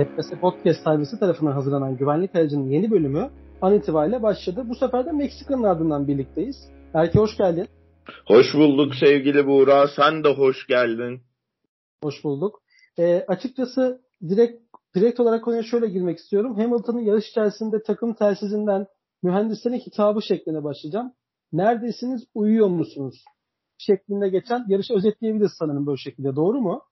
ZPS Podcast servisi tarafından hazırlanan Güvenlik Aracı'nın yeni bölümü an itibariyle başladı. Bu sefer de Meksika'nın ardından birlikteyiz. Erke hoş geldin. Hoş bulduk sevgili Buğra. Sen de hoş geldin. Hoş bulduk. E, açıkçası direkt direkt olarak konuya şöyle girmek istiyorum. Hamilton'ın yarış içerisinde takım telsizinden mühendislerin hitabı şeklinde başlayacağım. Neredesiniz, uyuyor musunuz? şeklinde geçen yarışı özetleyebiliriz sanırım böyle şekilde. Doğru mu?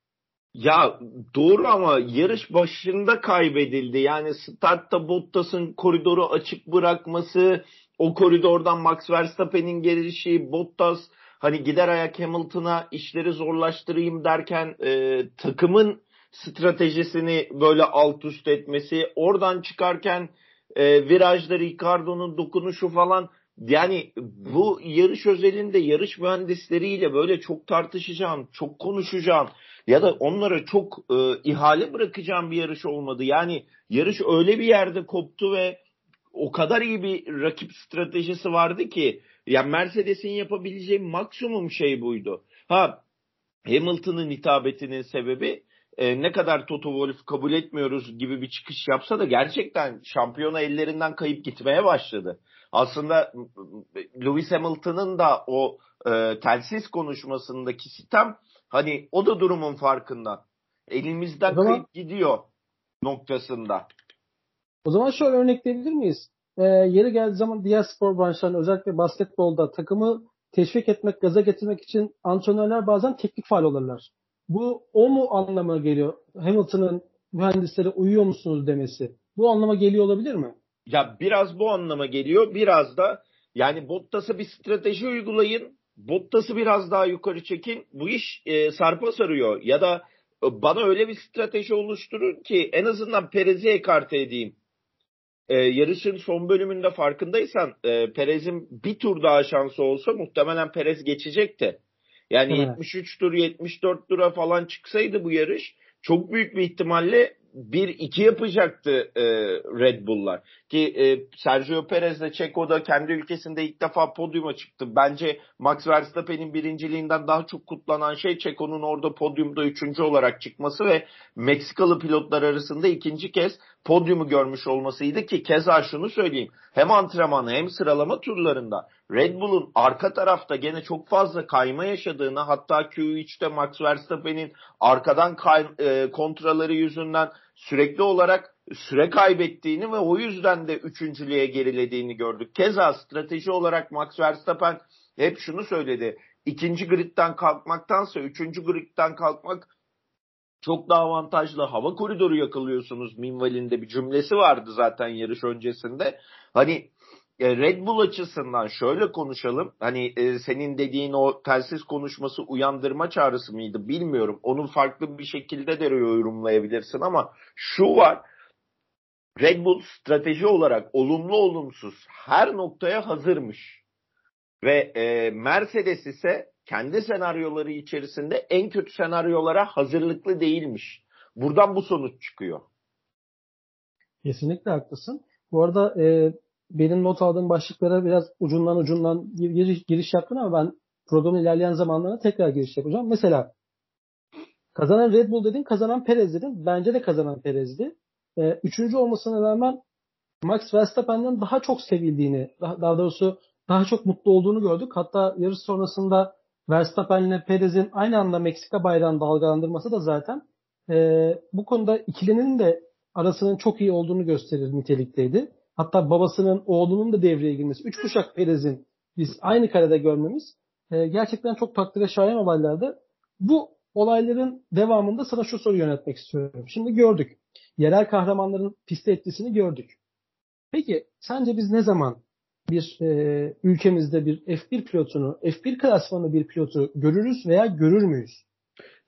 Ya doğru ama yarış başında kaybedildi. Yani startta Bottas'ın koridoru açık bırakması, o koridordan Max Verstappen'in gelişi, Bottas hani gider ayak Hamilton'a işleri zorlaştırayım derken e, takımın stratejisini böyle alt üst etmesi, oradan çıkarken e, virajda Ricardo'nun dokunuşu falan yani bu yarış özelinde yarış mühendisleriyle böyle çok tartışacağım, çok konuşacağım ya da onlara çok e, ihale bırakacağım bir yarış olmadı. Yani yarış öyle bir yerde koptu ve o kadar iyi bir rakip stratejisi vardı ki yani Mercedes'in yapabileceği maksimum şey buydu. Ha Hamilton'ın hitabetinin sebebi e, ne kadar Toto Wolff kabul etmiyoruz gibi bir çıkış yapsa da gerçekten şampiyona ellerinden kayıp gitmeye başladı. Aslında Lewis Hamilton'ın da o e, telsiz konuşmasındaki sistem hani o da durumun farkında. Elimizden zaman, kayıp gidiyor noktasında. O zaman şöyle örnekleyebilir miyiz? Ee, yeri geldiği zaman diğer spor branşlarında özellikle basketbolda takımı teşvik etmek, gaza getirmek için antrenörler bazen teknik faal olurlar. Bu o mu anlama geliyor? Hamilton'ın mühendislere uyuyor musunuz demesi. Bu anlama geliyor olabilir mi? Ya biraz bu anlama geliyor. Biraz da yani Bottas'a bir strateji uygulayın. Bottas'ı biraz daha yukarı çekin. Bu iş e, sarpa sarıyor. Ya da e, bana öyle bir strateji oluşturun ki en azından Perez'i ekarte edeyim. E, yarışın son bölümünde farkındaysan e, Perez'in bir tur daha şansı olsa muhtemelen Perez geçecekti. Yani evet. 73 tur 74 tura falan çıksaydı bu yarış çok büyük bir ihtimalle 1-2 yapacaktı e, Red Bull'lar. Ki e, Sergio Perez de Checo'da kendi ülkesinde ilk defa podyuma çıktı. Bence Max Verstappen'in birinciliğinden daha çok kutlanan şey Checo'nun orada podyumda üçüncü olarak çıkması ve Meksikalı pilotlar arasında ikinci kez podyumu görmüş olmasıydı ki keza şunu söyleyeyim. Hem antrenman hem sıralama turlarında Red Bull'un arka tarafta gene çok fazla kayma yaşadığını hatta Q3'te Max Verstappen'in arkadan kay, e, kontraları yüzünden sürekli olarak süre kaybettiğini ve o yüzden de üçüncülüğe gerilediğini gördük. Keza strateji olarak Max Verstappen hep şunu söyledi. İkinci gridden kalkmaktansa üçüncü gridden kalkmak çok daha avantajlı. Hava koridoru yakalıyorsunuz minvalinde bir cümlesi vardı zaten yarış öncesinde. Hani Red Bull açısından şöyle konuşalım. Hani e, senin dediğin o telsiz konuşması uyandırma çağrısı mıydı bilmiyorum. Onu farklı bir şekilde de yorumlayabilirsin ama şu var. Red Bull strateji olarak olumlu olumsuz her noktaya hazırmış. Ve e, Mercedes ise kendi senaryoları içerisinde en kötü senaryolara hazırlıklı değilmiş. Buradan bu sonuç çıkıyor. Kesinlikle haklısın. Bu arada e, benim not aldığım başlıklara biraz ucundan ucundan giriş, giriş yaptın ama ben programın ilerleyen zamanlarına tekrar giriş yapacağım. Mesela kazanan Red Bull dedin, kazanan Perez dedin. Bence de kazanan Perez'di. Ee, üçüncü olmasına rağmen Max Verstappen'den daha çok sevildiğini, daha, daha doğrusu daha çok mutlu olduğunu gördük. Hatta yarış sonrasında Verstappen ile Perez'in aynı anda Meksika bayrağını dalgalandırması da zaten e, bu konuda ikilinin de arasının çok iyi olduğunu gösterir nitelikteydi. Hatta babasının oğlunun da devreye girmesi. Üç kuşak Perez'in biz aynı karede görmemiz e, gerçekten çok takdire şayan olaylardı. Bu olayların devamında sana şu soruyu yönetmek istiyorum. Şimdi gördük. Yerel kahramanların piste etkisini gördük. Peki sence biz ne zaman bir e, ülkemizde bir F1 pilotunu, F1 klasmanı bir pilotu görürüz veya görür müyüz?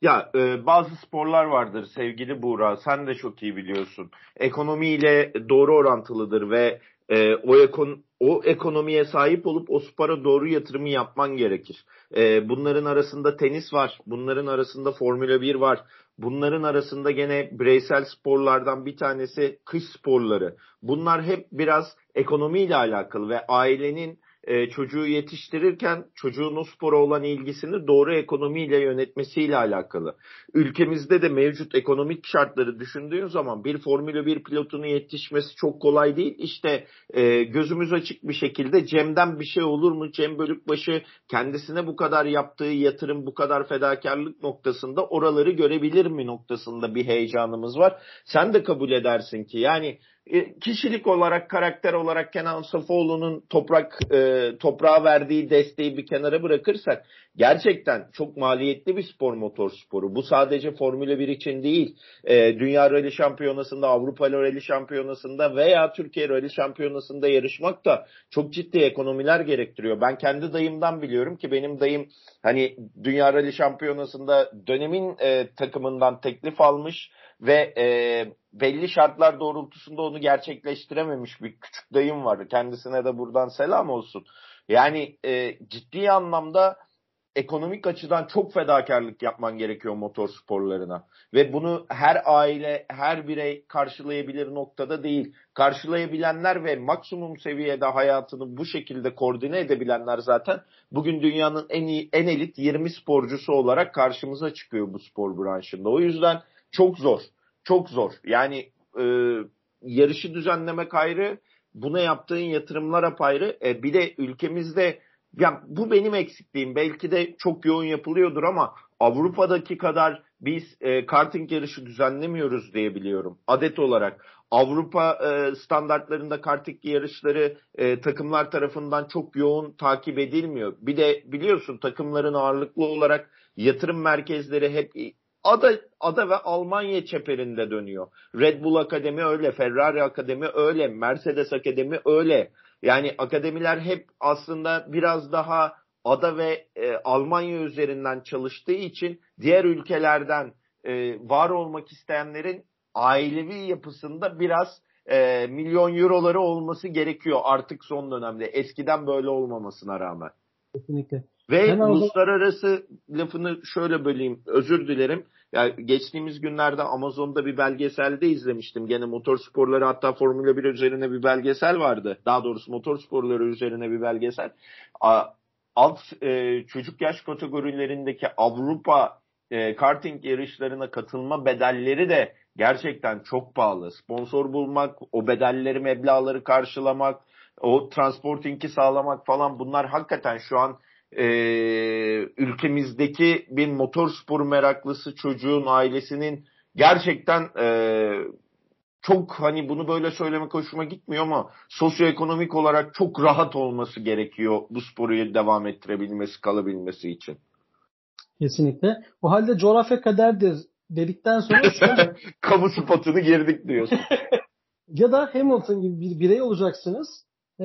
Ya e, bazı sporlar vardır sevgili Buğra sen de çok iyi biliyorsun. Ekonomiyle doğru orantılıdır ve e, o, ekon o ekonomiye sahip olup o spora doğru yatırımı yapman gerekir. E, bunların arasında tenis var, bunların arasında Formula 1 var, bunların arasında gene bireysel sporlardan bir tanesi kış sporları. Bunlar hep biraz ekonomiyle alakalı ve ailenin e, çocuğu yetiştirirken çocuğun o spora olan ilgisini doğru ekonomiyle yönetmesiyle alakalı. Ülkemizde de mevcut ekonomik şartları düşündüğün zaman bir Formula 1 pilotunu yetişmesi çok kolay değil. İşte e, gözümüz açık bir şekilde Cem'den bir şey olur mu? Cem Bölükbaşı kendisine bu kadar yaptığı yatırım, bu kadar fedakarlık noktasında oraları görebilir mi noktasında bir heyecanımız var. Sen de kabul edersin ki yani kişilik olarak, karakter olarak Kenan Safoğlu'nun toprak e, toprağa verdiği desteği bir kenara bırakırsak gerçekten çok maliyetli bir spor motor sporu. Bu sadece Formula 1 için değil. E, Dünya Rally Şampiyonası'nda, Avrupa Rally Şampiyonası'nda veya Türkiye Rally Şampiyonası'nda yarışmak da çok ciddi ekonomiler gerektiriyor. Ben kendi dayımdan biliyorum ki benim dayım hani Dünya Rally Şampiyonası'nda dönemin e, takımından teklif almış ve e, belli şartlar doğrultusunda onu gerçekleştirememiş bir küçük dayım var. Kendisine de buradan selam olsun. Yani e, ciddi anlamda ekonomik açıdan çok fedakarlık yapman gerekiyor motor sporlarına. Ve bunu her aile, her birey karşılayabilir noktada değil. Karşılayabilenler ve maksimum seviyede hayatını bu şekilde koordine edebilenler zaten bugün dünyanın en iyi, en elit 20 sporcusu olarak karşımıza çıkıyor bu spor branşında. O yüzden çok zor. Çok zor. Yani e, yarışı düzenlemek ayrı, buna yaptığın yatırımlar apayrı. E, bir de ülkemizde ya bu benim eksikliğim. Belki de çok yoğun yapılıyordur ama Avrupa'daki kadar biz e, karting yarışı düzenlemiyoruz diye biliyorum. Adet olarak Avrupa e, standartlarında karting yarışları e, takımlar tarafından çok yoğun takip edilmiyor. Bir de biliyorsun takımların ağırlıklı olarak yatırım merkezleri hep ada ada ve Almanya çeperinde dönüyor. Red Bull Akademi öyle, Ferrari Akademi öyle, Mercedes Akademi öyle. Yani akademiler hep aslında biraz daha ada ve e, Almanya üzerinden çalıştığı için diğer ülkelerden e, var olmak isteyenlerin ailevi yapısında biraz e, milyon euroları olması gerekiyor artık son dönemde. Eskiden böyle olmamasına rağmen. Kesinlikle. Ve Hemen uluslararası lafını şöyle böleyim. Özür dilerim. Yani geçtiğimiz günlerde Amazon'da bir belgeselde izlemiştim. Gene motor sporları hatta Formula 1 üzerine bir belgesel vardı. Daha doğrusu motor sporları üzerine bir belgesel. Alt e, çocuk yaş kategorilerindeki Avrupa e, karting yarışlarına katılma bedelleri de gerçekten çok pahalı. Sponsor bulmak, o bedelleri, meblağları karşılamak, o transportingi sağlamak falan bunlar hakikaten şu an e, ülkemizdeki bir motor sporu meraklısı çocuğun ailesinin gerçekten e, çok hani bunu böyle söylemek hoşuma gitmiyor ama sosyoekonomik olarak çok rahat olması gerekiyor bu sporu devam ettirebilmesi, kalabilmesi için. Kesinlikle. O halde coğrafya kaderdir dedikten sonra kamu spotunu girdik diyorsun. ya da Hamilton gibi bir birey olacaksınız. Ee,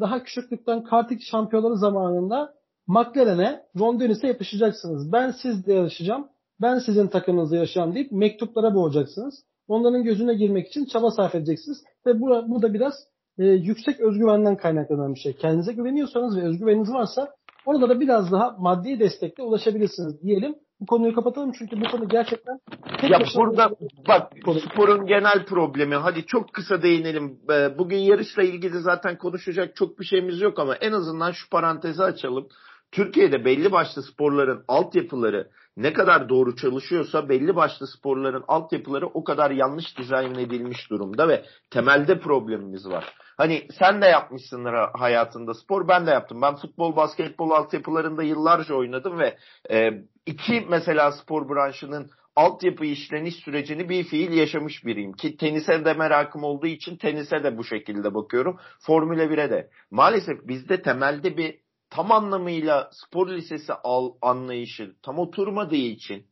daha küçüklükten kartik şampiyonları zamanında McLaren'e, Ron Dennis'e yapışacaksınız. Ben sizle yarışacağım, ben sizin takımınızla yarışacağım deyip mektuplara boğacaksınız. Onların gözüne girmek için çaba sarf edeceksiniz. Ve bu, bu da biraz e, yüksek özgüvenden kaynaklanan bir şey. Kendinize güveniyorsanız ve özgüveniniz varsa orada da biraz daha maddi destekle ulaşabilirsiniz diyelim. Bu konuyu kapatalım çünkü bu konu gerçekten ya burada bak sporun genel problemi hadi çok kısa değinelim. Bugün yarışla ilgili zaten konuşacak çok bir şeyimiz yok ama en azından şu parantezi açalım. Türkiye'de belli başlı sporların altyapıları ne kadar doğru çalışıyorsa belli başlı sporların altyapıları o kadar yanlış dizayn edilmiş durumda ve temelde problemimiz var. Hani sen de yapmışsındır hayatında spor ben de yaptım. Ben futbol basketbol altyapılarında yıllarca oynadım ve e, iki mesela spor branşının altyapı işleniş sürecini bir fiil yaşamış biriyim. Ki tenise de merakım olduğu için tenise de bu şekilde bakıyorum. Formüle 1'e de. Maalesef bizde temelde bir tam anlamıyla spor lisesi al, anlayışı tam oturmadığı için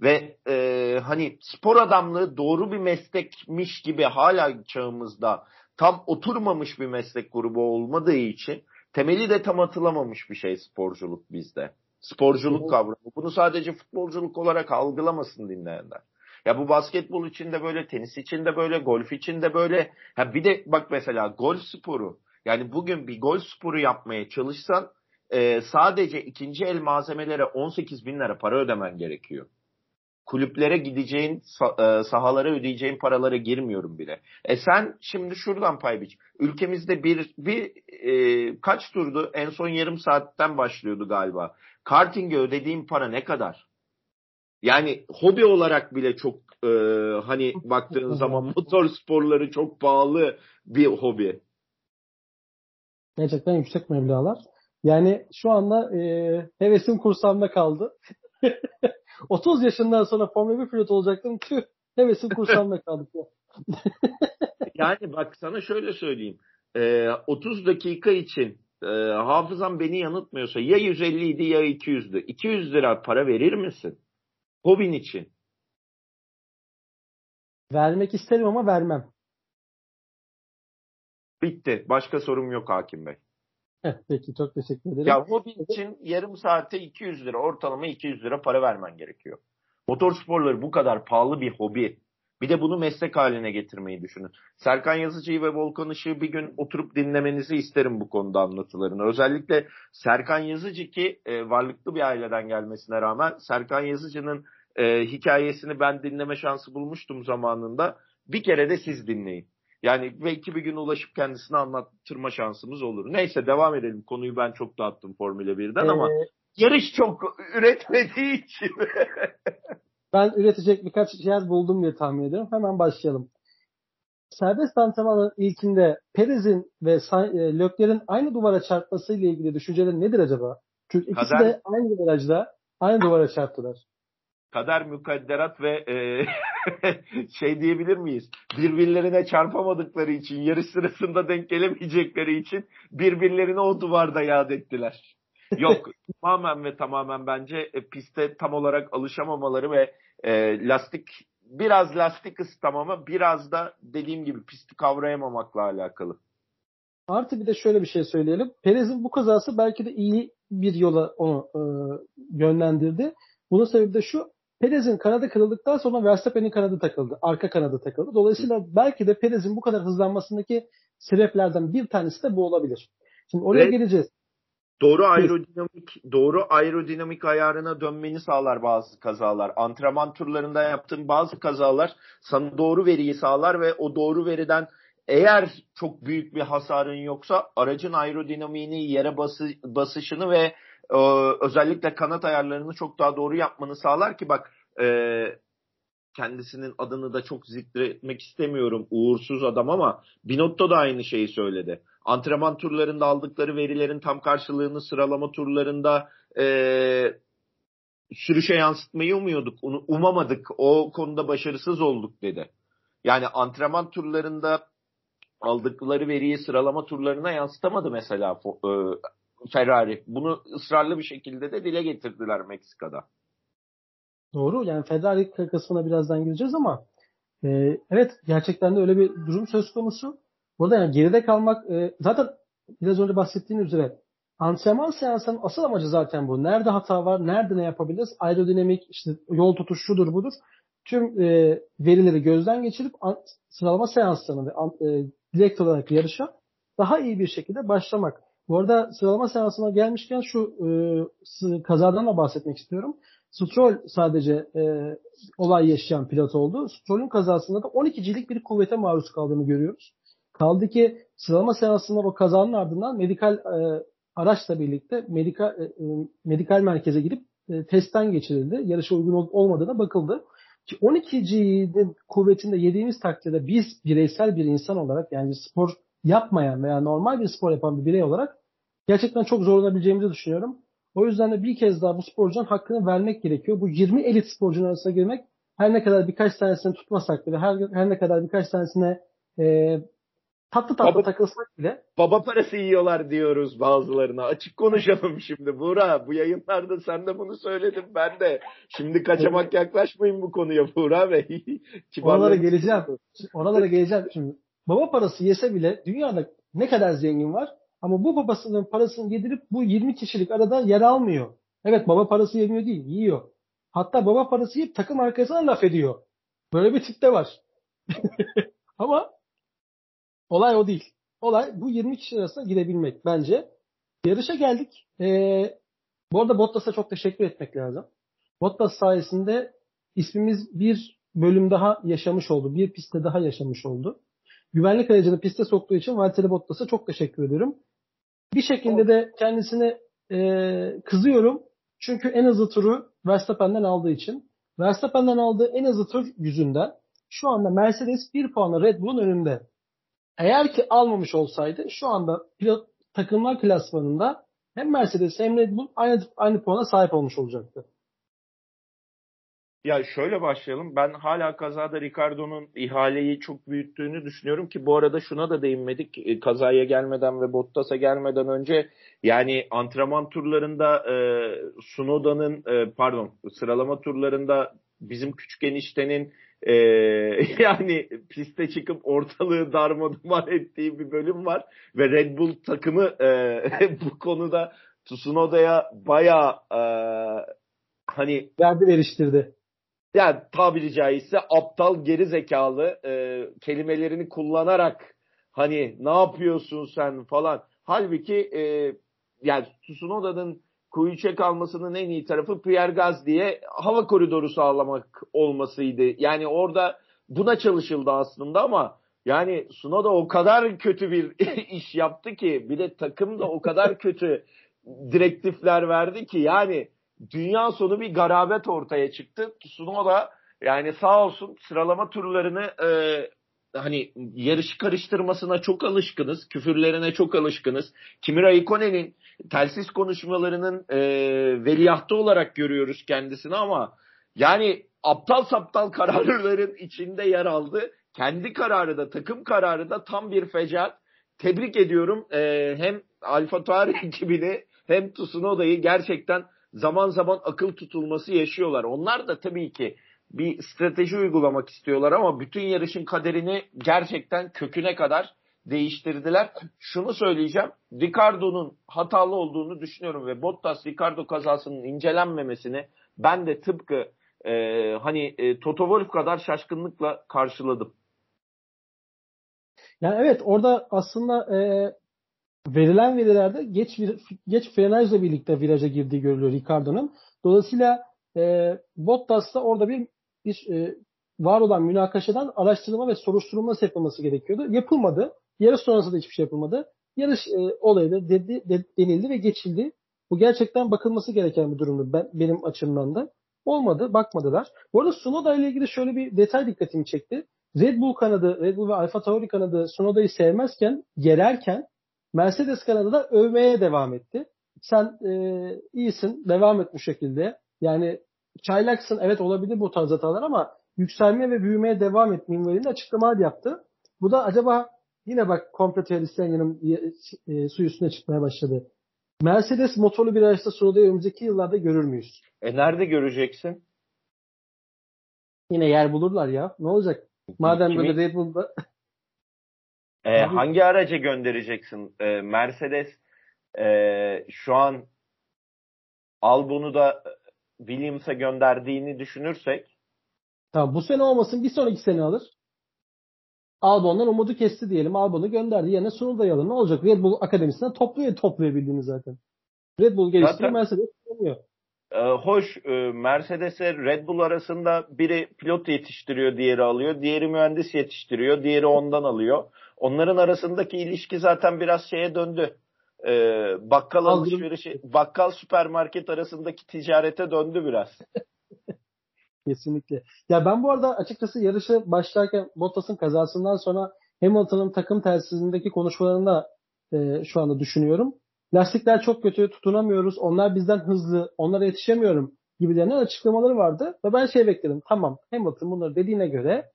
ve e, hani spor adamlığı doğru bir meslekmiş gibi hala çağımızda tam oturmamış bir meslek grubu olmadığı için temeli de tam atılamamış bir şey sporculuk bizde. Sporculuk kavramı. Bunu sadece futbolculuk olarak algılamasın dinleyenler. Ya bu basketbol için de böyle, tenis için de böyle, golf için de böyle. Ha bir de bak mesela golf sporu. Yani bugün bir golf sporu yapmaya çalışsan e, sadece ikinci el malzemelere 18 bin lira para ödemen gerekiyor. kulüplere gideceğin e, sahalara ödeyeceğin paralara girmiyorum bile. E sen şimdi şuradan pay biç. Ülkemizde bir bir e, kaç turdu? En son yarım saatten başlıyordu galiba. Karting'e ödediğim para ne kadar? Yani hobi olarak bile çok e, hani baktığın zaman motor sporları çok pahalı bir hobi. Gerçekten yüksek meblağlar. Yani şu anda e, hevesim kursağımda kaldı. 30 yaşından sonra Formula 1 pilot olacaktım. Tüh hevesim kursağımda kaldı. yani bak sana şöyle söyleyeyim. E, 30 dakika için e, hafızam beni yanıltmıyorsa ya 150 idi ya 200'dü. 200 lira para verir misin? Hobin için. Vermek isterim ama vermem. Bitti. Başka sorum yok Hakim Bey. Peki çok teşekkür ederim. Ya hobi için yarım saate 200 lira ortalama 200 lira para vermen gerekiyor. Motor sporları bu kadar pahalı bir hobi. Bir de bunu meslek haline getirmeyi düşünün. Serkan Yazıcı'yı ve Volkan Işık'ı bir gün oturup dinlemenizi isterim bu konuda anlatılarını. Özellikle Serkan Yazıcı ki e, varlıklı bir aileden gelmesine rağmen Serkan Yazıcı'nın e, hikayesini ben dinleme şansı bulmuştum zamanında. Bir kere de siz dinleyin. Yani belki bir gün ulaşıp kendisine anlattırma şansımız olur. Neyse devam edelim. Konuyu ben çok dağıttım Formula 1'den ee, ama yarış çok üretmediği için. ben üretecek birkaç yer buldum diye tahmin ediyorum. Hemen başlayalım. Serbest antrenmanın ilkinde Perez'in ve e, Lökler'in aynı duvara çarpması ile ilgili düşünceleri nedir acaba? Çünkü ikisi Kader... de aynı virajda aynı duvara çarptılar kader mukadderat ve e, şey diyebilir miyiz? Birbirlerine çarpamadıkları için, yarış sırasında denk gelemeyecekleri için birbirlerini o duvarda yad ettiler. Yok tamamen ve tamamen bence e, piste tam olarak alışamamaları ve e, lastik biraz lastik ısıtamama biraz da dediğim gibi pisti kavrayamamakla alakalı. Artı bir de şöyle bir şey söyleyelim. Perez'in bu kazası belki de iyi bir yola onu e, yönlendirdi. Bunun sebebi de şu Perez'in kanadı kırıldıktan sonra Verstappen'in kanadı takıldı. Arka kanadı takıldı. Dolayısıyla belki de Perez'in bu kadar hızlanmasındaki sebeplerden bir tanesi de bu olabilir. Şimdi oraya Ve geleceğiz. Doğru aerodinamik doğru aerodinamik ayarına dönmeni sağlar bazı kazalar. Antrenman turlarında yaptığın bazı kazalar sana doğru veriyi sağlar ve o doğru veriden eğer çok büyük bir hasarın yoksa aracın aerodinamiğini, yere bası, basışını ve özellikle kanat ayarlarını çok daha doğru yapmanı sağlar ki bak e, kendisinin adını da çok zikretmek istemiyorum uğursuz adam ama Binotto da aynı şeyi söyledi. Antrenman turlarında aldıkları verilerin tam karşılığını sıralama turlarında e, sürüşe yansıtmayı umuyorduk. Umamadık. O konuda başarısız olduk dedi. Yani antrenman turlarında aldıkları veriyi sıralama turlarına yansıtamadı mesela e, Ferrari. Bunu ısrarlı bir şekilde de dile getirdiler Meksika'da. Doğru. Yani Ferrari kısmına birazdan gireceğiz ama e, evet gerçekten de öyle bir durum söz konusu. Burada yani geride kalmak e, zaten biraz önce bahsettiğim üzere antrenman seansının asıl amacı zaten bu. Nerede hata var, nerede ne yapabiliriz? Aerodinamik, işte yol tutuş şudur budur. Tüm e, verileri gözden geçirip an, sıralama seanslarını ve e, direkt olarak yarışa daha iyi bir şekilde başlamak. Bu arada sıralama seansına gelmişken şu e, kazadan da bahsetmek istiyorum. Stroll sadece e, olay yaşayan pilot oldu. Stroll'ün kazasında da 12'cilik bir kuvvete maruz kaldığını görüyoruz. Kaldı ki sıralama seansında o kazanın ardından medikal e, araçla birlikte medikal, e, e medikal merkeze gidip e, testten geçirildi. Yarışa uygun olup olmadığına bakıldı. Ki 12G'nin kuvvetinde yediğimiz takdirde biz bireysel bir insan olarak yani spor yapmayan veya normal bir spor yapan bir birey olarak gerçekten çok zorlanabileceğimizi düşünüyorum. O yüzden de bir kez daha bu sporcunun hakkını vermek gerekiyor. Bu 20 elit sporcunun arasına girmek her ne kadar birkaç tanesini tutmasak bile her, her ne kadar birkaç tanesine e, tatlı tatlı baba, takılsak bile. Baba parası yiyorlar diyoruz bazılarına. Açık konuşalım şimdi Buğra. Bu yayınlarda sen de bunu söyledin ben de. Şimdi kaçamak yaklaşmayın bu konuya Buğra Bey. Oralara geleceğim. Oralara geleceğim şimdi. Baba parası yese bile dünyada ne kadar zengin var ama bu babasının parasını yedirip bu 20 kişilik arada yer almıyor. Evet baba parası yemiyor değil, yiyor. Hatta baba parası yiyip takım arkasına laf ediyor. Böyle bir tip de var. ama olay o değil. Olay bu 20 kişi arasında girebilmek bence. Yarışa geldik. Ee, bu arada Bottas'a çok teşekkür etmek lazım. Bottas sayesinde ismimiz bir bölüm daha yaşamış oldu. Bir pistte daha yaşamış oldu. Güvenlik aracını piste soktuğu için Valtteri Bottas'a çok teşekkür ediyorum. Bir şekilde de kendisine e, kızıyorum. Çünkü en hızlı turu Verstappen'den aldığı için. Verstappen'den aldığı en hızlı tur yüzünden şu anda Mercedes bir puanla Red Bull'un önünde. Eğer ki almamış olsaydı şu anda pilot takımlar klasmanında hem Mercedes hem Red Bull aynı, aynı puana sahip olmuş olacaktı. Ya şöyle başlayalım. Ben hala kazada Ricardo'nun ihaleyi çok büyüttüğünü düşünüyorum ki bu arada şuna da değinmedik. E, kazaya gelmeden ve Bottas'a gelmeden önce yani antrenman turlarında e, Sunoda'nın e, pardon sıralama turlarında bizim küçük eniştenin e, yani piste çıkıp ortalığı darmadağın ettiği bir bölüm var ve Red Bull takımı e, bu konuda Tsunoda'ya bayağı e, hani verdi veriştirdi yani tabiri caizse aptal geri zekalı e, kelimelerini kullanarak hani ne yapıyorsun sen falan. Halbuki e, yani Tsunoda'nın Kuyuçe kalmasının en iyi tarafı Pierre Gaz diye hava koridoru sağlamak olmasıydı. Yani orada buna çalışıldı aslında ama yani Sunoda o kadar kötü bir iş yaptı ki bir de takım da o kadar kötü direktifler verdi ki yani dünya sonu bir garabet ortaya çıktı. Tsunoda yani sağ olsun sıralama turlarını e, hani yarış karıştırmasına çok alışkınız. Küfürlerine çok alışkınız. Kimi Raikkonen'in telsiz konuşmalarının e, veliahtı olarak görüyoruz kendisini ama yani aptal saptal kararların içinde yer aldı. Kendi kararı da takım kararı da tam bir fecat. Tebrik ediyorum e, hem Alfa Tauri ekibini hem Tsunoda'yı gerçekten zaman zaman akıl tutulması yaşıyorlar. Onlar da tabii ki bir strateji uygulamak istiyorlar ama bütün yarışın kaderini gerçekten köküne kadar değiştirdiler. Şunu söyleyeceğim. Ricardo'nun hatalı olduğunu düşünüyorum ve Bottas Ricardo kazasının incelenmemesini ben de tıpkı e, hani e, Toto Wolff kadar şaşkınlıkla karşıladım. Yani evet orada aslında e, verilen verilerde geç geç frenajla birlikte viraja girdiği görülüyor Ricardo'nun. Dolayısıyla e, Bottas da orada bir, bir e, var olan münakaşadan araştırma ve soruşturma yapılması gerekiyordu. Yapılmadı. Yarış sonrası da hiçbir şey yapılmadı. Yarış e, olayı da dedi, de, denildi ve geçildi. Bu gerçekten bakılması gereken bir durumdu ben, benim açımdan da. Olmadı, bakmadılar. Bu arada Sunoda ile ilgili şöyle bir detay dikkatimi çekti. Red Bull kanadı, Red Bull ve Alfa Tauri kanadı Sunoda'yı sevmezken, gererken Mercedes kanadı da övmeye devam etti. Sen e, iyisin, devam et bu şekilde. Yani çaylaksın, evet olabilir bu tarz hatalar ama yükselmeye ve büyümeye devam et minvalinde açıklamalar yaptı. Bu da acaba yine bak komple teorisyenlerin e, su üstüne çıkmaya başladı. Mercedes motorlu bir araçta Sunoda'yı önümüzdeki yıllarda görür müyüz? E nerede göreceksin? Yine yer bulurlar ya. Ne olacak? Madem Kimi? böyle Red Bull'da E, hangi araca göndereceksin? E, Mercedes e, şu an Albon'u da Williams'a gönderdiğini düşünürsek Tamam bu sene olmasın bir sonraki sene alır. Albon'dan umudu kesti diyelim. Albon'u gönderdi. Yerine Sunuda'yı alır. Ne olacak? Red Bull Akademisi'nden topluyor toplayabildiğini zaten. Red Bull geliştiriyor. Mercedes kullanıyor. Ee, hoş e, Mercedes'e Red Bull arasında biri pilot yetiştiriyor, diğeri alıyor. Diğeri mühendis yetiştiriyor, diğeri ondan alıyor. Onların arasındaki ilişki zaten biraz şeye döndü. Ee, bakkal alışverişi, bakkal süpermarket arasındaki ticarete döndü biraz. Kesinlikle. Ya ben bu arada açıkçası yarışı başlarken Bottas'ın kazasından sonra Hamilton'ın takım telsizindeki konuşmalarını e, şu anda düşünüyorum. Lastikler çok kötü, tutunamıyoruz, onlar bizden hızlı, onlara yetişemiyorum gibilerinden açıklamaları vardı. Ve ben şey bekledim. Tamam Hamilton bunları dediğine göre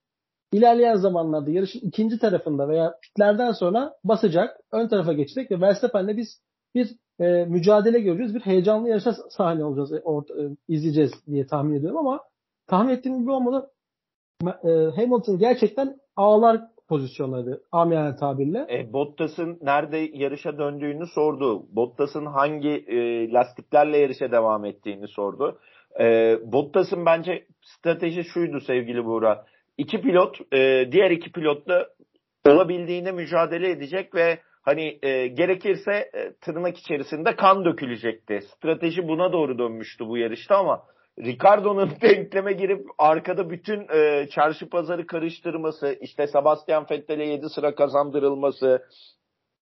ilerleyen zamanlarda yarışın ikinci tarafında veya pitlerden sonra basacak, ön tarafa geçecek ve Verstappen'le biz bir e, mücadele göreceğiz. Bir heyecanlı yarışa sahne olacağız, e, or, e, izleyeceğiz diye tahmin ediyorum ama tahmin ettiğim gibi olmadı. E, Hamilton gerçekten ağlar pozisyonları amiyane tabirle. E, Bottas'ın nerede yarışa döndüğünü sordu. Bottas'ın hangi e, lastiklerle yarışa devam ettiğini sordu. E, Bottas'ın bence strateji şuydu sevgili Buğra iki pilot e, diğer iki pilotla olabildiğine mücadele edecek ve hani e, gerekirse e, tırnak içerisinde kan dökülecekti. Strateji buna doğru dönmüştü bu yarışta ama Ricardo'nun denkleme girip arkada bütün e, çarşı pazarı karıştırması, işte Sebastian Vettel'e 7 sıra kazandırılması,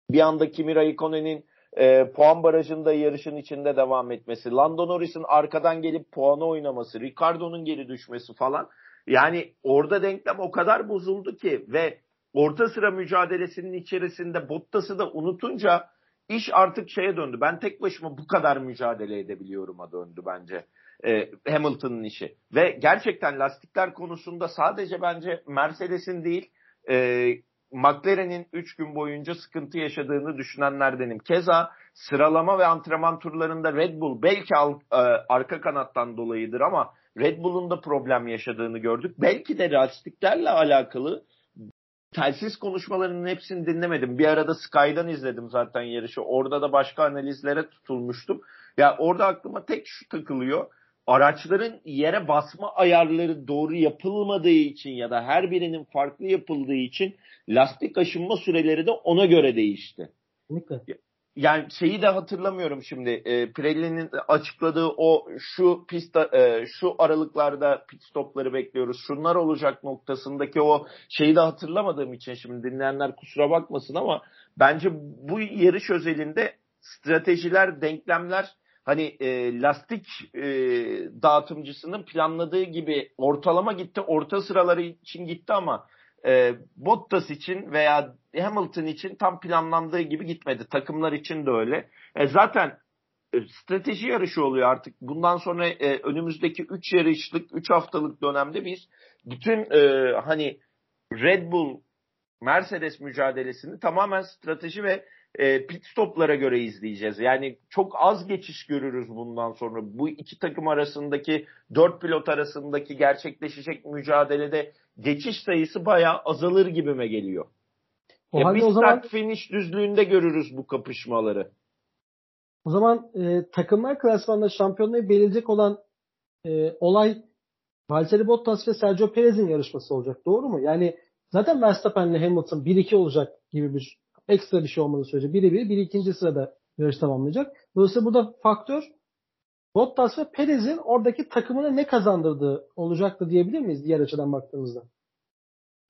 bir anda Kimi Raikkonen'in e, puan barajında yarışın içinde devam etmesi, Lando Norris'in arkadan gelip puanı oynaması, Ricardo'nun geri düşmesi falan. Yani orada denklem o kadar bozuldu ki ve orta sıra mücadelesinin içerisinde Bottas'ı da unutunca iş artık şeye döndü. Ben tek başıma bu kadar mücadele edebiliyorum'a döndü bence e, Hamilton'ın işi. Ve gerçekten lastikler konusunda sadece bence Mercedes'in değil e, McLaren'in 3 gün boyunca sıkıntı yaşadığını düşünenlerdenim. Keza sıralama ve antrenman turlarında Red Bull belki al, e, arka kanattan dolayıdır ama Red Bull'un da problem yaşadığını gördük. Belki de lastiklerle alakalı telsiz konuşmalarının hepsini dinlemedim. Bir arada Sky'dan izledim zaten yarışı. Orada da başka analizlere tutulmuştum. Ya orada aklıma tek şu takılıyor. Araçların yere basma ayarları doğru yapılmadığı için ya da her birinin farklı yapıldığı için lastik aşınma süreleri de ona göre değişti. Kesinlikle yani şeyi de hatırlamıyorum şimdi. E, Pirelli'nin açıkladığı o şu pist e, şu aralıklarda pit stopları bekliyoruz. Şunlar olacak noktasındaki o şeyi de hatırlamadığım için şimdi dinleyenler kusura bakmasın ama bence bu yarış özelinde stratejiler, denklemler hani e, lastik e, dağıtımcısının planladığı gibi ortalama gitti, orta sıraları için gitti ama e, Bottas için veya Hamilton için tam planlandığı gibi gitmedi. Takımlar için de öyle. E, zaten e, strateji yarışı oluyor artık. Bundan sonra e, önümüzdeki 3 yarışlık, 3 haftalık dönemde biz bütün e, hani Red Bull Mercedes mücadelesini tamamen strateji ve e, pit stoplara göre izleyeceğiz. Yani çok az geçiş görürüz bundan sonra. Bu iki takım arasındaki, dört pilot arasındaki gerçekleşecek mücadelede geçiş sayısı bayağı azalır gibime geliyor. O ya bir o zaman finish düzlüğünde görürüz bu kapışmaları. O zaman e, takımlar klasmanında şampiyonluğu belirleyecek olan e, olay Valtteri Bottas ve Sergio Perez'in yarışması olacak. Doğru mu? Yani zaten Verstappen ile Hamilton 1-2 olacak gibi bir ekstra bir şey olmadığı sürece biri bir, biri ikinci sırada yarış tamamlayacak. Dolayısıyla burada faktör Bottas ve Perez'in oradaki takımına ne kazandırdığı olacaktı diyebilir miyiz diğer açıdan baktığımızda?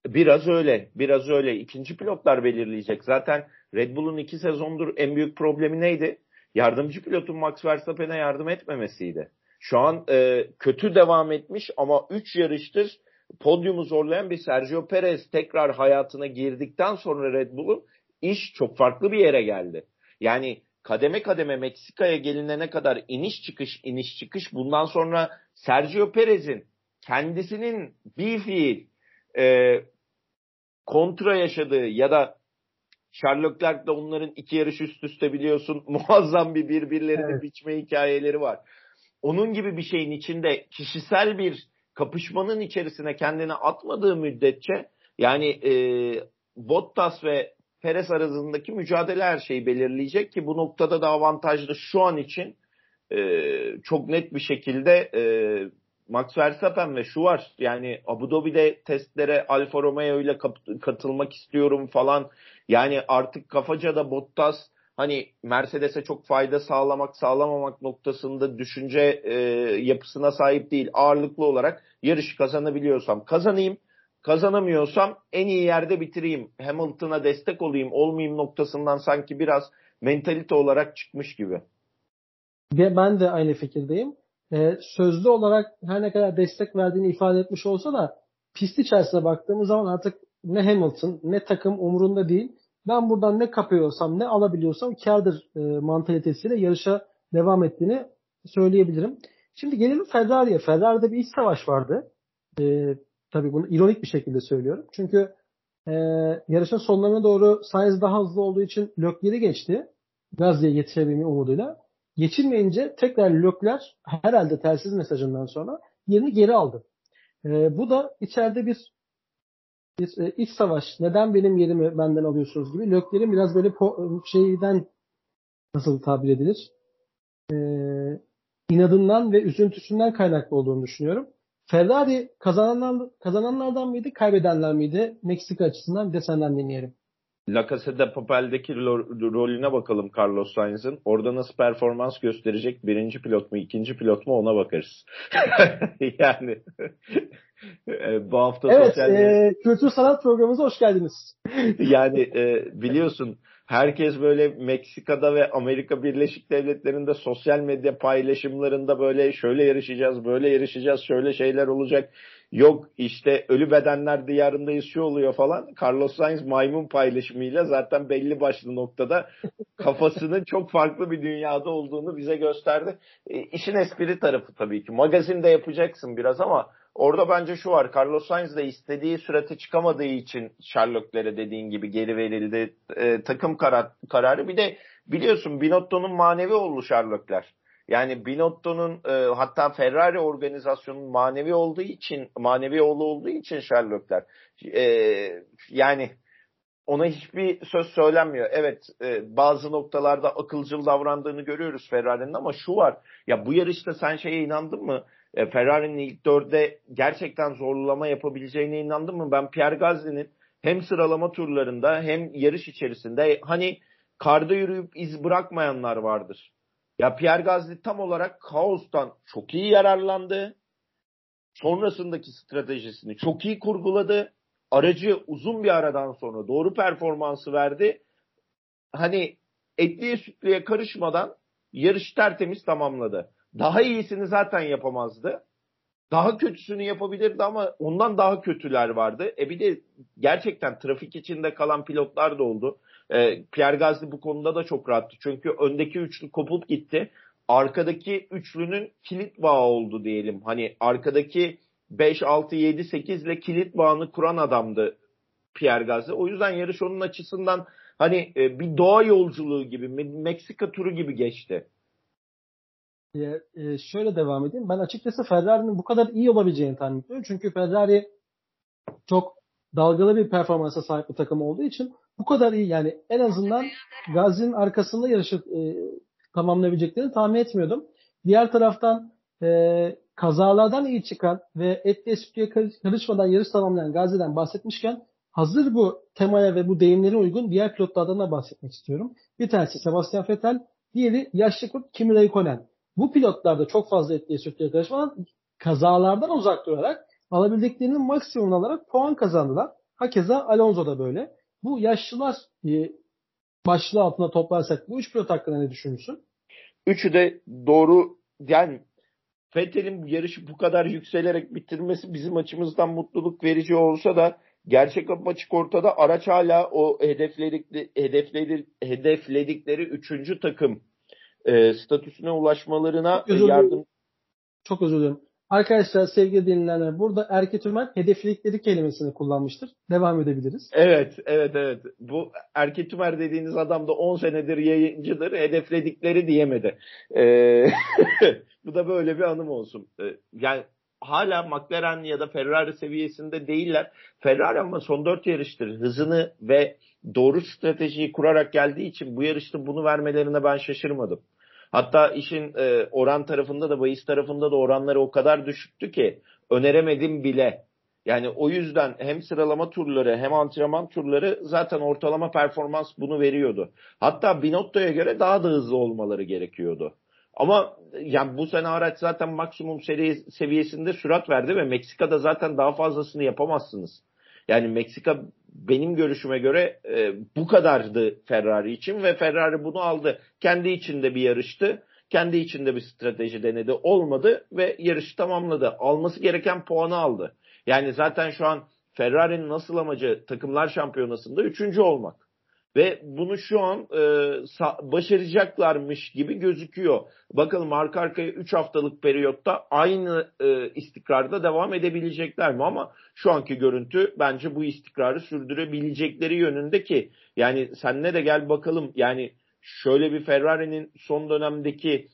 Biraz öyle. Biraz öyle. İkinci pilotlar belirleyecek. Zaten Red Bull'un iki sezondur en büyük problemi neydi? Yardımcı pilotun Max Verstappen'e yardım etmemesiydi. Şu an e, kötü devam etmiş ama 3 yarıştır podyumu zorlayan bir Sergio Perez tekrar hayatına girdikten sonra Red Bull'un iş çok farklı bir yere geldi. Yani kademe kademe Meksika'ya gelinene kadar iniş çıkış iniş çıkış bundan sonra Sergio Perez'in kendisinin bir fiil e, kontra yaşadığı ya da Sherlock Clark'la onların iki yarış üst üste biliyorsun muazzam bir birbirlerini evet. biçme hikayeleri var. Onun gibi bir şeyin içinde kişisel bir kapışmanın içerisine kendini atmadığı müddetçe yani e, Bottas ve Perez arasındaki mücadele her şeyi belirleyecek ki bu noktada da avantajlı şu an için e, çok net bir şekilde e, Max Verstappen ve şu var. Yani Abu Dhabi'de testlere Alfa Romeo ile katılmak istiyorum falan. Yani artık kafaca da Bottas hani Mercedes'e çok fayda sağlamak sağlamamak noktasında düşünce e, yapısına sahip değil. Ağırlıklı olarak yarış kazanabiliyorsam kazanayım kazanamıyorsam en iyi yerde bitireyim. Hamilton'a destek olayım, olmayayım noktasından sanki biraz mentalite olarak çıkmış gibi. Ben de aynı fikirdeyim. Ee, sözlü olarak her ne kadar destek verdiğini ifade etmiş olsa da pist içerisine baktığımız zaman artık ne Hamilton ne takım umurunda değil. Ben buradan ne kapıyorsam ne alabiliyorsam kardır e, mantalitesiyle yarışa devam ettiğini söyleyebilirim. Şimdi gelelim Ferrari'ye. Ferrari'de bir iç savaş vardı. E, Tabii bunu ironik bir şekilde söylüyorum. Çünkü e, yarışın sonlarına doğru Sainz daha hızlı olduğu için Leclerc'i geçti. Gazze'ye yetişebilme umuduyla. Geçilmeyince tekrar Leclerc herhalde telsiz mesajından sonra yerini geri aldı. E, bu da içeride bir, bir e, iç savaş. Neden benim yerimi benden alıyorsunuz gibi. Leclerc'in biraz böyle po- şeyden nasıl tabir edilir? E, inadından ve üzüntüsünden kaynaklı olduğunu düşünüyorum. Ferrari kazananlar, kazananlardan mıydı, kaybedenler miydi? Meksika açısından bir de senden dinleyelim. La Casa de Papel'deki rolüne bakalım Carlos Sainz'ın. Orada nasıl performans gösterecek? Birinci pilot mu, ikinci pilot mu ona bakarız. yani e, bu hafta evet, sosyal... Evet, Kültür Sanat programımıza hoş geldiniz. yani e, biliyorsun herkes böyle Meksika'da ve Amerika Birleşik Devletleri'nde sosyal medya paylaşımlarında böyle şöyle yarışacağız, böyle yarışacağız, şöyle şeyler olacak. Yok işte ölü bedenler diyarındayız şu oluyor falan. Carlos Sainz maymun paylaşımıyla zaten belli başlı noktada kafasının çok farklı bir dünyada olduğunu bize gösterdi. E, işin espri tarafı tabii ki. Magazinde yapacaksın biraz ama Orada bence şu var. Carlos Sainz de istediği sürate çıkamadığı için Sherlock'lere dediğin gibi geri verildi. E, takım karar, kararı. Bir de biliyorsun Binotto'nun manevi oğlu Sherlock'ler. Yani Binotto'nun e, hatta Ferrari organizasyonun manevi olduğu için manevi oğlu olduğu için Sherlock'ler. E, yani ona hiçbir söz söylenmiyor. Evet e, bazı noktalarda akılcıl davrandığını görüyoruz Ferrari'nin ama şu var. Ya bu yarışta sen şeye inandın mı? E, Ferrari'nin ilk dörde gerçekten zorlama yapabileceğine inandın mı? Ben Pierre Gasly'nin hem sıralama turlarında hem yarış içerisinde hani karda yürüyüp iz bırakmayanlar vardır. Ya Pierre Gasly tam olarak kaostan çok iyi yararlandı. Sonrasındaki stratejisini çok iyi kurguladı. Aracı uzun bir aradan sonra doğru performansı verdi. Hani etliye sütlüye karışmadan yarış tertemiz tamamladı. Daha iyisini zaten yapamazdı. Daha kötüsünü yapabilirdi ama ondan daha kötüler vardı. E bir de gerçekten trafik içinde kalan pilotlar da oldu. E, Pierre Gasly bu konuda da çok rahattı. Çünkü öndeki üçlü kopup gitti. Arkadaki üçlünün kilit bağı oldu diyelim. Hani arkadaki 5, 6, 7, 8 ile kilit bağını kuran adamdı Pierre Gasly. O yüzden yarış onun açısından hani e, bir doğa yolculuğu gibi, Meksika turu gibi geçti. E, e, şöyle devam edeyim. Ben açıkçası Ferrari'nin bu kadar iyi olabileceğini tahmin etmiyorum. Çünkü Ferrari çok dalgalı bir performansa sahip bir takım olduğu için bu kadar iyi yani en azından Gazi'nin arkasında yarışı e, tamamlayabileceklerini tahmin etmiyordum. Diğer taraftan e, kazalardan iyi çıkan ve etli sütüye karışmadan yarış tamamlayan Gazi'den bahsetmişken hazır bu temaya ve bu deyimlere uygun diğer pilotlardan da bahsetmek istiyorum. Bir tanesi Sebastian Vettel, diğeri yaşlı kurt Kimi Räikkönen. Bu pilotlar da çok fazla etliye sütlüye karışmadan kazalardan uzak durarak alabildiklerinin maksimum alarak puan kazandılar. Hakeza Alonso da böyle. Bu yaşlılar e, başlığı altında toplarsak bu üç pilot hakkında ne düşünürsün? Üçü de doğru yani Vettel'in yarışı bu kadar yükselerek bitirmesi bizim açımızdan mutluluk verici olsa da gerçek açık ortada araç hala o hedefledikleri, hedefledikleri üçüncü takım e, statüsüne ulaşmalarına Çok yardım. Çok özür dilerim. Arkadaşlar sevgili dinleyenler burada Erket Ömer hedeflikleri kelimesini kullanmıştır. Devam edebiliriz. Evet, evet, evet. Bu Erket Ömer dediğiniz adam da 10 senedir yayıncıdır. Hedefledikleri diyemedi. Ee, bu da böyle bir anım olsun. Ee, yani hala McLaren ya da Ferrari seviyesinde değiller. Ferrari ama son 4 yarıştır hızını ve doğru stratejiyi kurarak geldiği için bu yarışta bunu vermelerine ben şaşırmadım. Hatta işin e, oran tarafında da bahis tarafında da oranları o kadar düşüktü ki öneremedim bile. Yani o yüzden hem sıralama turları hem antrenman turları zaten ortalama performans bunu veriyordu. Hatta Binotto'ya göre daha da hızlı olmaları gerekiyordu. Ama yani bu sene araç zaten maksimum seri seviyesinde sürat verdi ve Meksika'da zaten daha fazlasını yapamazsınız. Yani Meksika benim görüşüme göre e, bu kadardı Ferrari için ve Ferrari bunu aldı. Kendi içinde bir yarıştı. Kendi içinde bir strateji denedi. Olmadı ve yarışı tamamladı. Alması gereken puanı aldı. Yani zaten şu an Ferrari'nin nasıl amacı takımlar şampiyonasında üçüncü olmak. Ve bunu şu an e, başaracaklarmış gibi gözüküyor. Bakalım arka arkaya 3 haftalık periyotta aynı e, istikrarda devam edebilecekler mi? Ama şu anki görüntü bence bu istikrarı sürdürebilecekleri yönünde ki yani sen ne de gel bakalım yani şöyle bir Ferrari'nin son dönemdeki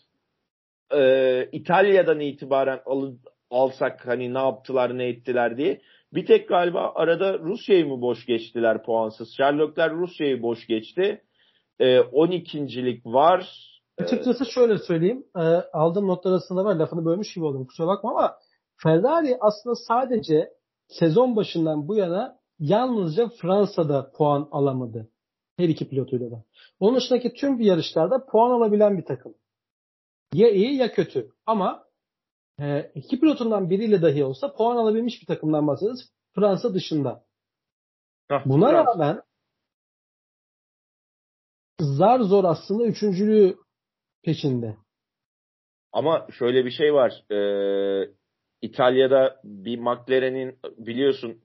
e, İtalya'dan itibaren al, alsak hani ne yaptılar ne ettiler diye bir tek galiba arada Rusya'yı mı boş geçtiler puansız? Sherlockler Rusya'yı boş geçti. E, 12.lik var. Açıkçası şöyle söyleyeyim. E, aldığım notlar arasında var. Lafını bölmüş gibi oldum. Kusura bakma ama Ferrari aslında sadece sezon başından bu yana yalnızca Fransa'da puan alamadı. Her iki pilotuyla da. Onun dışındaki tüm yarışlarda puan alabilen bir takım. Ya iyi ya kötü. Ama e, iki pilotundan biriyle dahi olsa puan alabilmiş bir takımdan bahsediyoruz. Fransa dışında. Hah, Buna rağmen zar zor aslında üçüncülüğü peşinde. Ama şöyle bir şey var. Ee, İtalya'da bir McLaren'in biliyorsun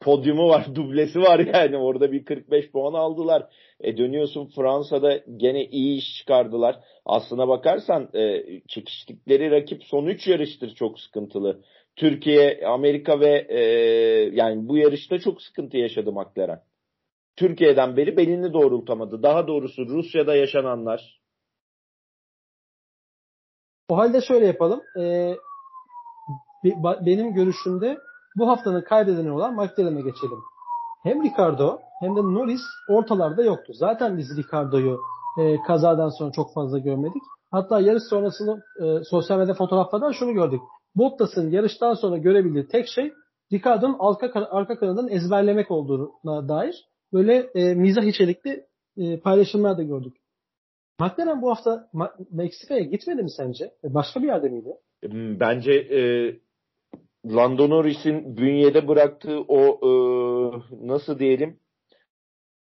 podyumu var, dublesi var yani. Orada bir 45 puan aldılar. E dönüyorsun Fransa'da gene iyi iş çıkardılar. Aslına bakarsan e, çekiştikleri rakip son 3 yarıştır çok sıkıntılı. Türkiye, Amerika ve e, yani bu yarışta çok sıkıntı yaşadı McLaren. Türkiye'den beri belini doğrultamadı. Daha doğrusu Rusya'da yaşananlar. O halde şöyle yapalım. Ee, benim görüşümde bu haftanın kaybedeni olan McLaren'e geçelim. Hem Ricardo hem de Norris ortalarda yoktu. Zaten biz Ricardo'yu e, kazadan sonra çok fazla görmedik. Hatta yarış sonrasını e, sosyal medya fotoğraflardan şunu gördük. Bottas'ın yarıştan sonra görebildiği tek şey Ricardo'nun arka, arka kanadını ezberlemek olduğuna dair böyle e, mizah içerikli e, paylaşımlar da gördük. McLaren bu hafta Meksika'ya gitmedi mi sence? E, başka bir yerde miydi? Bence e, Lando Norris'in bünyede bıraktığı o e, nasıl diyelim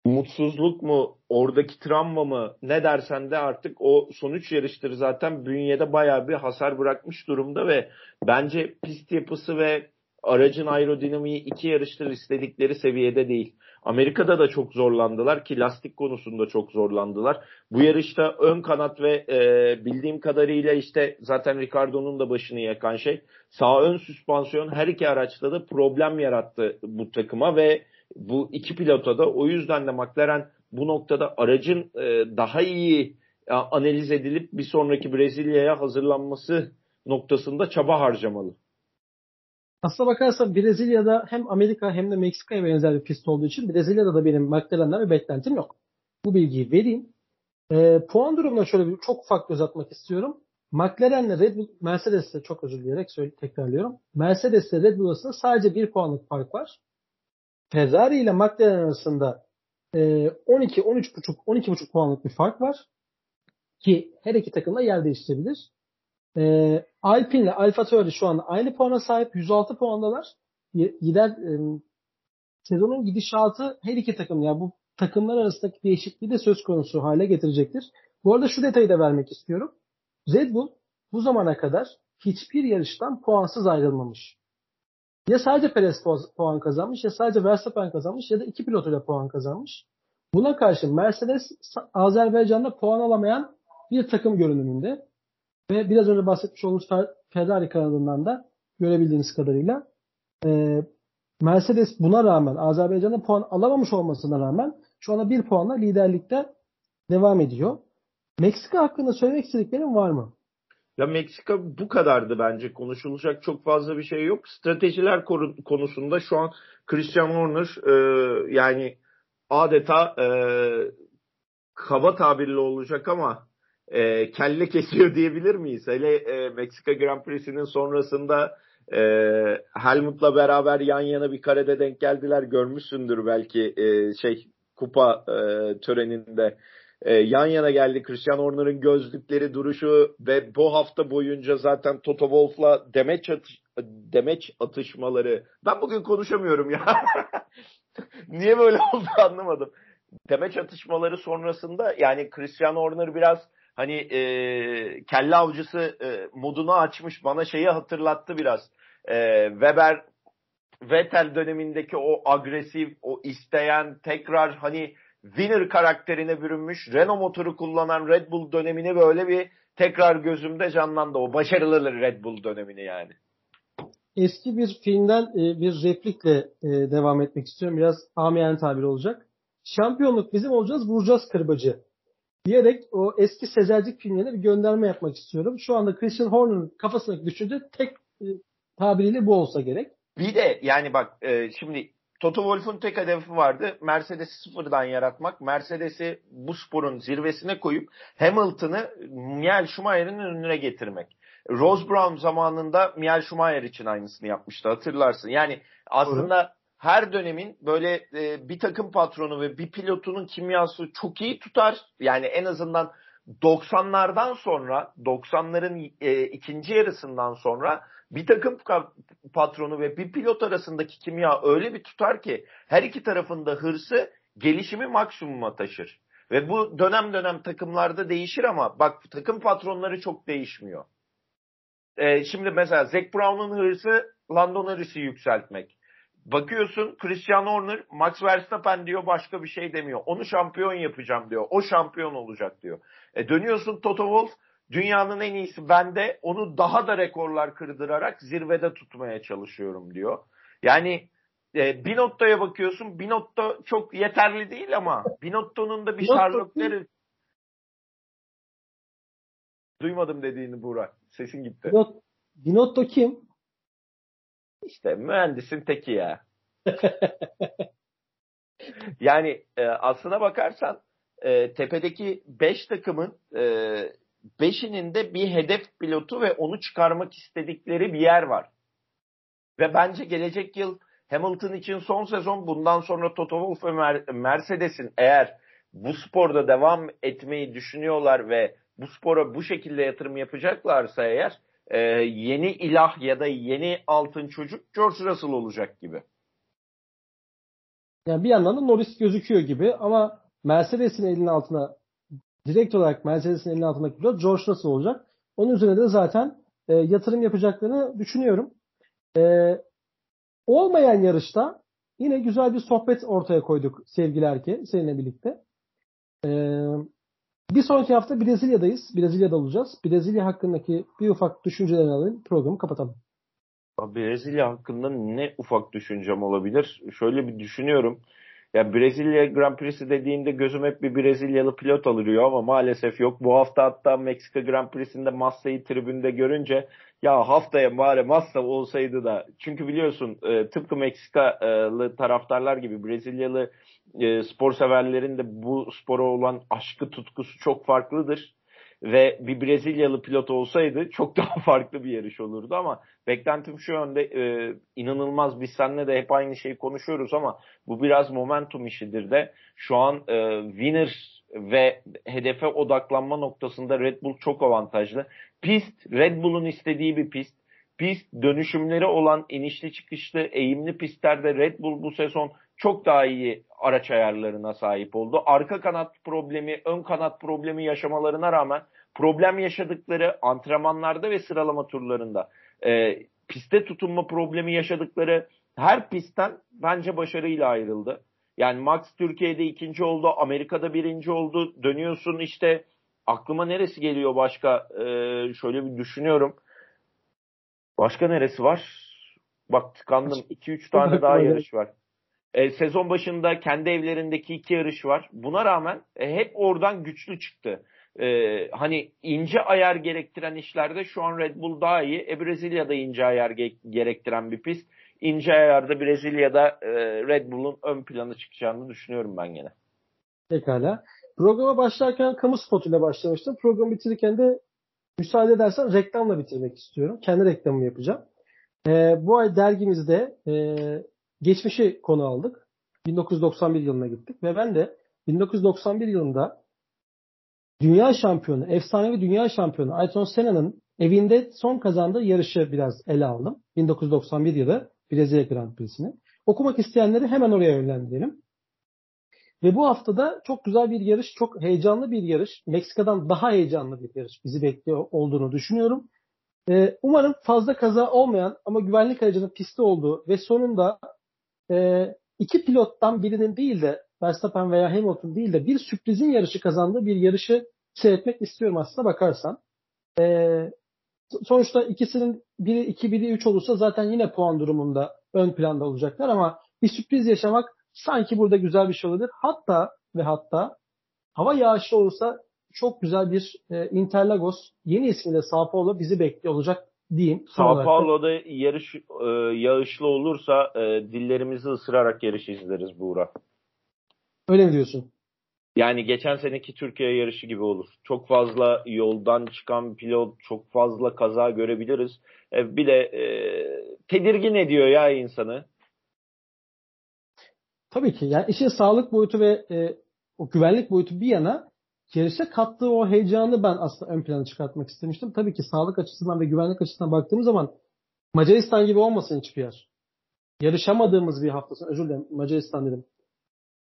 mutsuzluk mu oradaki travma mı ne dersen de artık o sonuç yarıştır zaten bünyede bayağı bir hasar bırakmış durumda ve bence pist yapısı ve aracın aerodinamiği iki yarıştır istedikleri seviyede değil. Amerika'da da çok zorlandılar ki lastik konusunda çok zorlandılar. Bu yarışta ön kanat ve e, bildiğim kadarıyla işte zaten Ricardo'nun da başını yakan şey sağ ön süspansiyon her iki araçta da problem yarattı bu takıma ve bu iki pilota da o yüzden de McLaren bu noktada aracın e, daha iyi analiz edilip bir sonraki Brezilya'ya hazırlanması noktasında çaba harcamalı. Aslına bakarsan Brezilya'da hem Amerika hem de Meksika'ya benzer bir pist olduğu için Brezilya'da da benim McLaren'den bir beklentim yok. Bu bilgiyi vereyim. E, puan durumuna şöyle bir çok ufak göz atmak istiyorum. McLaren'le Red Bull, Mercedes'le çok özür dileyerek söyle, tekrarlıyorum. Mercedes'le Red Bull arasında sadece bir puanlık fark var. Ferrari ile McLaren arasında e, 12, 13,5, 12,5 puanlık bir fark var. Ki her iki takımla yer değiştirebilir. E, Alpine ile Alfa Tauri şu anda aynı puana sahip. 106 puandalar. Gider e, sezonun gidişatı her iki takım yani bu takımlar arasındaki değişikliği de söz konusu hale getirecektir. Bu arada şu detayı da vermek istiyorum. Red Bull bu zamana kadar hiçbir yarıştan puansız ayrılmamış. Ya sadece Perez puan kazanmış ya sadece Verstappen kazanmış ya da iki pilotuyla puan kazanmış. Buna karşı Mercedes Azerbaycan'da puan alamayan bir takım görünümünde. Ve biraz önce bahsetmiş olduğumuz Ferrari kanalından da görebildiğiniz kadarıyla e, Mercedes buna rağmen Azerbaycan'da puan alamamış olmasına rağmen şu anda bir puanla liderlikte devam ediyor. Meksika hakkında söylemek istediklerim var mı? Ya Meksika bu kadardı bence. Konuşulacak çok fazla bir şey yok. Stratejiler konusunda şu an Christian Horner e, yani adeta e, kaba tabirli olacak ama e, kelle kesiyor diyebilir miyiz? Hele e, Meksika Grand Prix'sinin sonrasında e, Helmut'la beraber yan yana bir karede denk geldiler. Görmüşsündür belki e, şey kupa e, töreninde. E, yan yana geldi Christian Horner'ın gözlükleri, duruşu ve bu hafta boyunca zaten Toto Wolff'la demeç, atış, demeç atışmaları. Ben bugün konuşamıyorum ya. Niye böyle oldu anlamadım. Demeç atışmaları sonrasında yani Christian Horner biraz hani e, kelle avcısı e, modunu açmış bana şeyi hatırlattı biraz. E, Weber Vettel dönemindeki o agresif, o isteyen, tekrar hani winner karakterine bürünmüş Renault motoru kullanan Red Bull dönemini böyle bir tekrar gözümde canlandı. O başarılı Red Bull dönemini yani. Eski bir filmden e, bir replikle e, devam etmek istiyorum. Biraz amiyane tabir olacak. Şampiyonluk bizim olacağız, vuracağız kırbacı diyerek o eski Sezercik filmlerine bir gönderme yapmak istiyorum. Şu anda Christian Horner'ın kafasındaki düşünce tek e, tabiriyle bu olsa gerek. Bir de yani bak e, şimdi Toto Wolff'un tek hedefi vardı. Mercedes'i sıfırdan yaratmak. Mercedes'i bu sporun zirvesine koyup Hamilton'ı Michael Schumacher'in önüne getirmek. Rose Brown zamanında Michael Schumacher için aynısını yapmıştı hatırlarsın. Yani aslında. Her dönemin böyle e, bir takım patronu ve bir pilotunun kimyası çok iyi tutar. Yani en azından 90'lardan sonra 90'ların e, ikinci yarısından sonra bir takım patronu ve bir pilot arasındaki kimya öyle bir tutar ki her iki tarafında hırsı gelişimi maksimuma taşır. Ve bu dönem dönem takımlarda değişir ama bak takım patronları çok değişmiyor. Ee, şimdi mesela Zac Brown'un hırsı Lando Norris'i yükseltmek. Bakıyorsun Christian Horner Max Verstappen diyor başka bir şey demiyor. Onu şampiyon yapacağım diyor. O şampiyon olacak diyor. E dönüyorsun Toto Wolff dünyanın en iyisi bende onu daha da rekorlar kırdırarak zirvede tutmaya çalışıyorum diyor. Yani e, Binotto'ya bakıyorsun. Binotto çok yeterli değil ama Binotto'nun da bir Sherlock'ları Duymadım dediğini Burak. Sesin gitti. Binotto kim? İşte mühendisin teki ya. yani e, aslına bakarsan e, tepedeki 5 takımın 5'inin e, de bir hedef pilotu ve onu çıkarmak istedikleri bir yer var. Ve bence gelecek yıl Hamilton için son sezon bundan sonra Toto Wolff ve Mercedes'in eğer bu sporda devam etmeyi düşünüyorlar ve bu spora bu şekilde yatırım yapacaklarsa eğer e, yeni ilah ya da yeni altın çocuk George Russell olacak gibi. Yani bir yandan da Norris gözüküyor gibi ama Mercedes'in elinin altına direkt olarak Mercedes'in elinin altındaki pilot George Russell olacak. Onun üzerine de zaten e, yatırım yapacaklarını düşünüyorum. E, olmayan yarışta yine güzel bir sohbet ortaya koyduk sevgili Erke seninle birlikte. E, bir sonraki hafta Brezilya'dayız. Brezilya'da olacağız. Brezilya hakkındaki bir ufak düşüncelerini alayım. Programı kapatalım. Brezilya hakkında ne ufak düşüncem olabilir? Şöyle bir düşünüyorum. Ya Brezilya Grand Prix'si dediğinde gözüm hep bir Brezilyalı pilot alıyor ama maalesef yok. Bu hafta hatta Meksika Grand Prix'sinde Massa'yı tribünde görünce ya haftaya bari Massa olsaydı da çünkü biliyorsun e, tıpkı Meksikalı taraftarlar gibi Brezilyalı e, spor severlerin de bu spora olan aşkı tutkusu çok farklıdır. Ve bir Brezilyalı pilot olsaydı çok daha farklı bir yarış olurdu ama beklentim şu yönde e, inanılmaz. Biz seninle de hep aynı şeyi konuşuyoruz ama bu biraz momentum işidir de. Şu an e, winner ve hedefe odaklanma noktasında Red Bull çok avantajlı. Pist Red Bull'un istediği bir pist. Pist dönüşümleri olan inişli çıkışlı eğimli pistlerde Red Bull bu sezon çok daha iyi araç ayarlarına sahip oldu. Arka kanat problemi, ön kanat problemi yaşamalarına rağmen problem yaşadıkları antrenmanlarda ve sıralama turlarında e, piste tutunma problemi yaşadıkları her pistten bence başarıyla ayrıldı. Yani Max Türkiye'de ikinci oldu, Amerika'da birinci oldu. Dönüyorsun işte aklıma neresi geliyor başka? Ee, şöyle bir düşünüyorum. Başka neresi var? Bak tıkandım. 2-3 tane daha yarış var. E, sezon başında kendi evlerindeki iki yarış var. Buna rağmen e, hep oradan güçlü çıktı. E, hani ince ayar gerektiren işlerde şu an Red Bull daha iyi. E, Brezilya'da ince ayar ge- gerektiren bir pist. İnce ayarda Brezilya'da e, Red Bull'un ön planı çıkacağını düşünüyorum ben gene. Pekala. Programa başlarken kamu spotuyla başlamıştım. Programı bitirirken de müsaade edersen reklamla bitirmek istiyorum. Kendi reklamımı yapacağım. E, bu ay dergimizde e, geçmişi konu aldık. 1991 yılına gittik ve ben de 1991 yılında dünya şampiyonu, efsanevi dünya şampiyonu Ayrton Senna'nın evinde son kazandığı yarışı biraz ele aldım. 1991 yılı Brezilya Grand Prix'sini. Okumak isteyenleri hemen oraya yönlendirelim. Ve bu haftada çok güzel bir yarış, çok heyecanlı bir yarış. Meksika'dan daha heyecanlı bir yarış bizi bekliyor olduğunu düşünüyorum. Ee, umarım fazla kaza olmayan ama güvenlik aracının pisti olduğu ve sonunda e, iki pilottan birinin değil de Verstappen veya Hamilton değil de bir sürprizin yarışı kazandığı bir yarışı seyretmek istiyorum aslında bakarsan. E, sonuçta ikisinin biri 2 biri 3 olursa zaten yine puan durumunda ön planda olacaklar ama bir sürpriz yaşamak sanki burada güzel bir şey olabilir. Hatta ve hatta hava yağışlı olursa çok güzel bir e, Interlagos yeni ismiyle Sao Paulo bizi bekliyor olacak diyeyim. Sao Paulo'da yarış e, yağışlı olursa e, dillerimizi ısırarak yarış izleriz Buğra. Öyle mi diyorsun? Yani geçen seneki Türkiye yarışı gibi olur. Çok fazla yoldan çıkan pilot, çok fazla kaza görebiliriz. E, bir de e, tedirgin ediyor ya insanı. Tabii ki. Yani işin sağlık boyutu ve e, o güvenlik boyutu bir yana yarışa kattığı o heyecanı ben aslında ön plana çıkartmak istemiştim. Tabii ki sağlık açısından ve güvenlik açısından baktığımız zaman Macaristan gibi olmasın hiçbir yer. Yarışamadığımız bir haftasın. Özür dilerim. Macaristan dedim.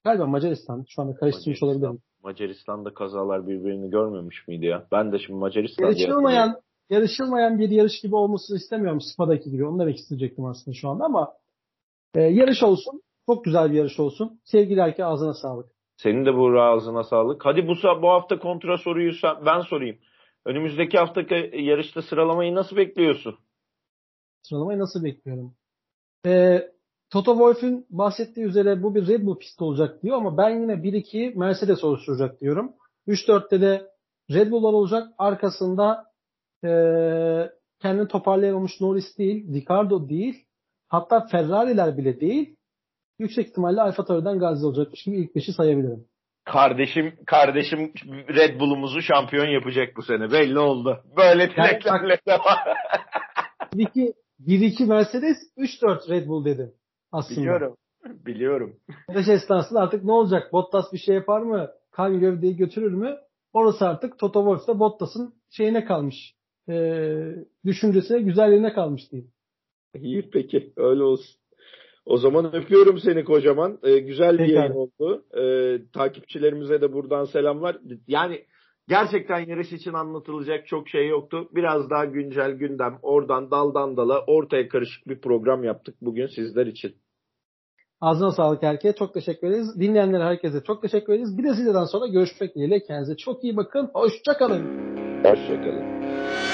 Galiba Macaristan. Şu anda karıştırmış Macaristan. olabilirim. Macaristan'da kazalar birbirini görmemiş miydi ya? Ben de şimdi Macaristan Yarışılmayan, yarışılmayan bir yarış gibi olmasını istemiyorum. Spa'daki gibi. Onu demek isteyecektim aslında şu anda ama e, yarış olsun. Çok güzel bir yarış olsun. Sevgili Erke ağzına sağlık. Senin de bu ağzına sağlık. Hadi bu, bu hafta kontra soruyu sen, ben sorayım. Önümüzdeki haftaki yarışta sıralamayı nasıl bekliyorsun? Sıralamayı nasıl bekliyorum? Ee, Toto Wolff'ün bahsettiği üzere bu bir Red Bull pisti olacak diyor ama ben yine 1-2'yi Mercedes oluşturacak diyorum. 3-4'te de Red Bull'lar olacak. Arkasında e, kendini toparlayamamış Norris değil, Ricardo değil, hatta Ferrari'ler bile değil. Yüksek ihtimalle Alfa Tauri'den Gazi olacakmış gibi ilk beşi sayabilirim. Kardeşim kardeşim Red Bull'umuzu şampiyon yapacak bu sene. Belli oldu. Böyle dileklerle devam. 1-2 Mercedes, 3-4 Red Bull dedim aslında. Biliyorum. Biliyorum. Yarış esnasında artık ne olacak? Bottas bir şey yapar mı? Kan gövdeyi götürür mü? Orası artık Toto Wolff'ta Bottas'ın şeyine kalmış. Ee, düşüncesine, güzelliğine kalmış diyeyim. İyi peki. Öyle olsun. O zaman öpüyorum seni kocaman. Ee, güzel bir Peki yayın abi. oldu. Ee, takipçilerimize de buradan selamlar. Yani gerçekten yarış için anlatılacak çok şey yoktu. Biraz daha güncel gündem. Oradan daldan dala ortaya karışık bir program yaptık bugün sizler için. Ağzına sağlık herkese. Çok teşekkür ederiz. Dinleyenlere herkese çok teşekkür ederiz. Bir de sizden sonra görüşmek dileğiyle. Kendinize çok iyi bakın. Hoşçakalın. Hoşçakalın.